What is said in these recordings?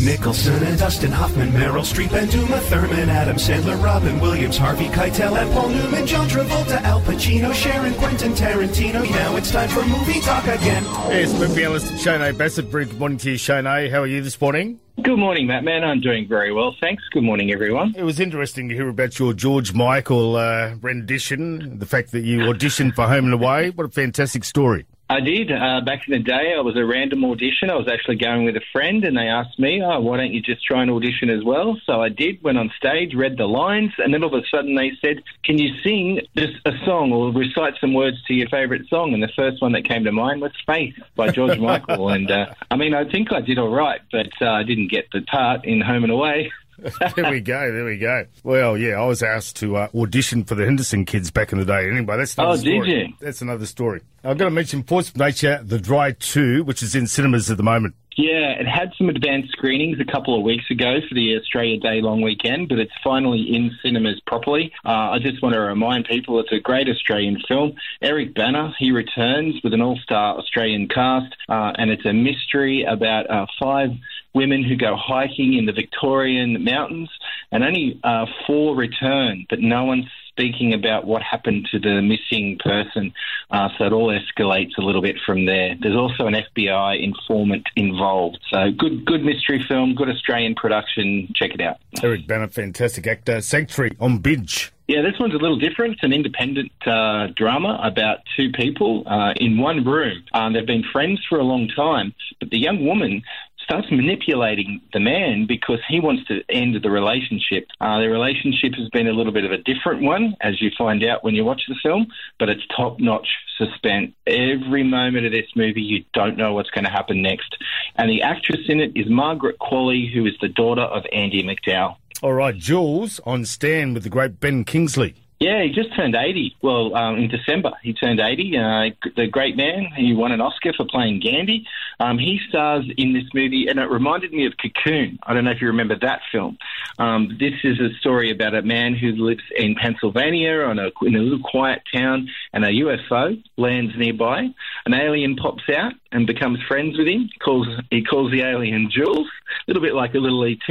Nicholson and Dustin Hoffman, Meryl Streep and Uma Thurman, Adam Sandler, Robin Williams, Harvey Keitel and Paul Newman, John Travolta, Al Pacino, Sharon Quentin Tarantino. Now it's time for movie talk again. Yes, movie analyst Shane Bassett. Very good morning to you, Shane. How are you this morning? Good morning, Matt. Man, I'm doing very well, thanks. Good morning, everyone. It was interesting to hear about your George Michael uh, rendition, the fact that you auditioned for Home and Away. What a fantastic story. I did. Uh, back in the day, I was a random audition. I was actually going with a friend, and they asked me, oh, why don't you just try and audition as well? So I did, went on stage, read the lines, and then all of a sudden they said, can you sing just a song or recite some words to your favourite song? And the first one that came to mind was Faith by George Michael. And uh, I mean, I think I did all right, but uh, I didn't get the part in Home and Away. there we go. There we go. Well, yeah, I was asked to uh, audition for the Henderson kids back in the day. Anyway, that's another oh, story. did you? That's another story. I've got to mention Force of Nature, The Dry 2, which is in cinemas at the moment. Yeah, it had some advanced screenings a couple of weeks ago for the Australia Day long weekend, but it's finally in cinemas properly. Uh, I just want to remind people it's a great Australian film. Eric Bana, he returns with an all star Australian cast, uh, and it's a mystery about uh, five women who go hiking in the Victorian mountains, and only uh, four return, but no one's speaking about what happened to the missing person. Uh, so it all escalates a little bit from there. There's also an FBI informant involved. So good, good mystery film, good Australian production. Check it out. Eric Bana, fantastic actor. Sanctuary on Binge. Yeah, this one's a little different. It's an independent uh, drama about two people uh, in one room. Um, they've been friends for a long time, but the young woman starts manipulating the man because he wants to end the relationship. Uh, the relationship has been a little bit of a different one, as you find out when you watch the film, but it's top notch suspense. Every moment of this movie, you don't know what's going to happen next. And the actress in it is Margaret Qualley, who is the daughter of Andie MacDowell. All right, Jules on Stan with the great Ben Kingsley. Yeah, he just turned 80. Well, um, in December, he turned 80. Uh, the great man, he won an Oscar for playing Gandhi. Um, he stars in this movie, and it reminded me of Cocoon. I don't know if you remember that film. Um, this is a story about a man who lives in Pennsylvania on a, in a little quiet town, and a UFO lands nearby. An alien pops out and becomes friends with him. Calls he calls the alien Jules, a little bit like a little ET,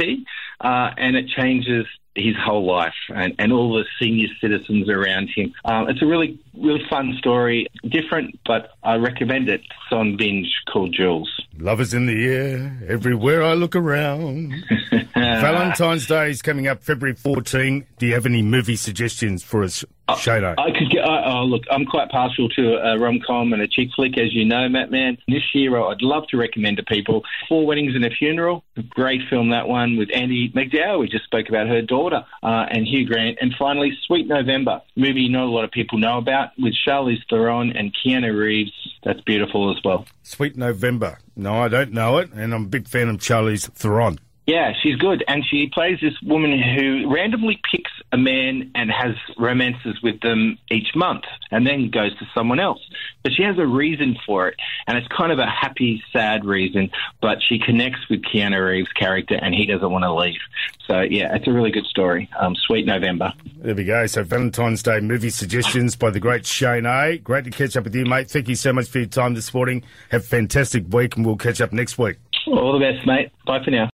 uh, and it changes his whole life and, and all the senior citizens around him. Um, it's a really, really fun story, different, but I recommend it. It's on binge called Jules. Love is in the air everywhere I look around. Valentine's Day is coming up February 14. Do you have any movie suggestions for us, Shado? I could get. oh, look, I'm quite partial to a rom com and a chick flick, as you know, Matt. Man, this year I'd love to recommend to people Four Weddings and a Funeral. Great film that one with Andie MacDowell. We just spoke about her daughter uh, and Hugh Grant, and finally Sweet November, movie not a lot of people know about with Charlize Theron and Keanu Reeves. That's beautiful as well. Sweet November. No, I don't know it, and I'm a big fan of Charlize Theron. Yeah, she's good. And she plays this woman who randomly picks a man and has romances with them each month and then goes to someone else. But she has a reason for it. And it's kind of a happy, sad reason. But she connects with Keanu Reeves' character and he doesn't want to leave. So, yeah, it's a really good story. Um, Sweet November. There we go. So, Valentine's Day movie suggestions by the great Shane A. Great to catch up with you, mate. Thank you so much for your time this morning. Have a fantastic week and we'll catch up next week. All the best, mate. Bye for now.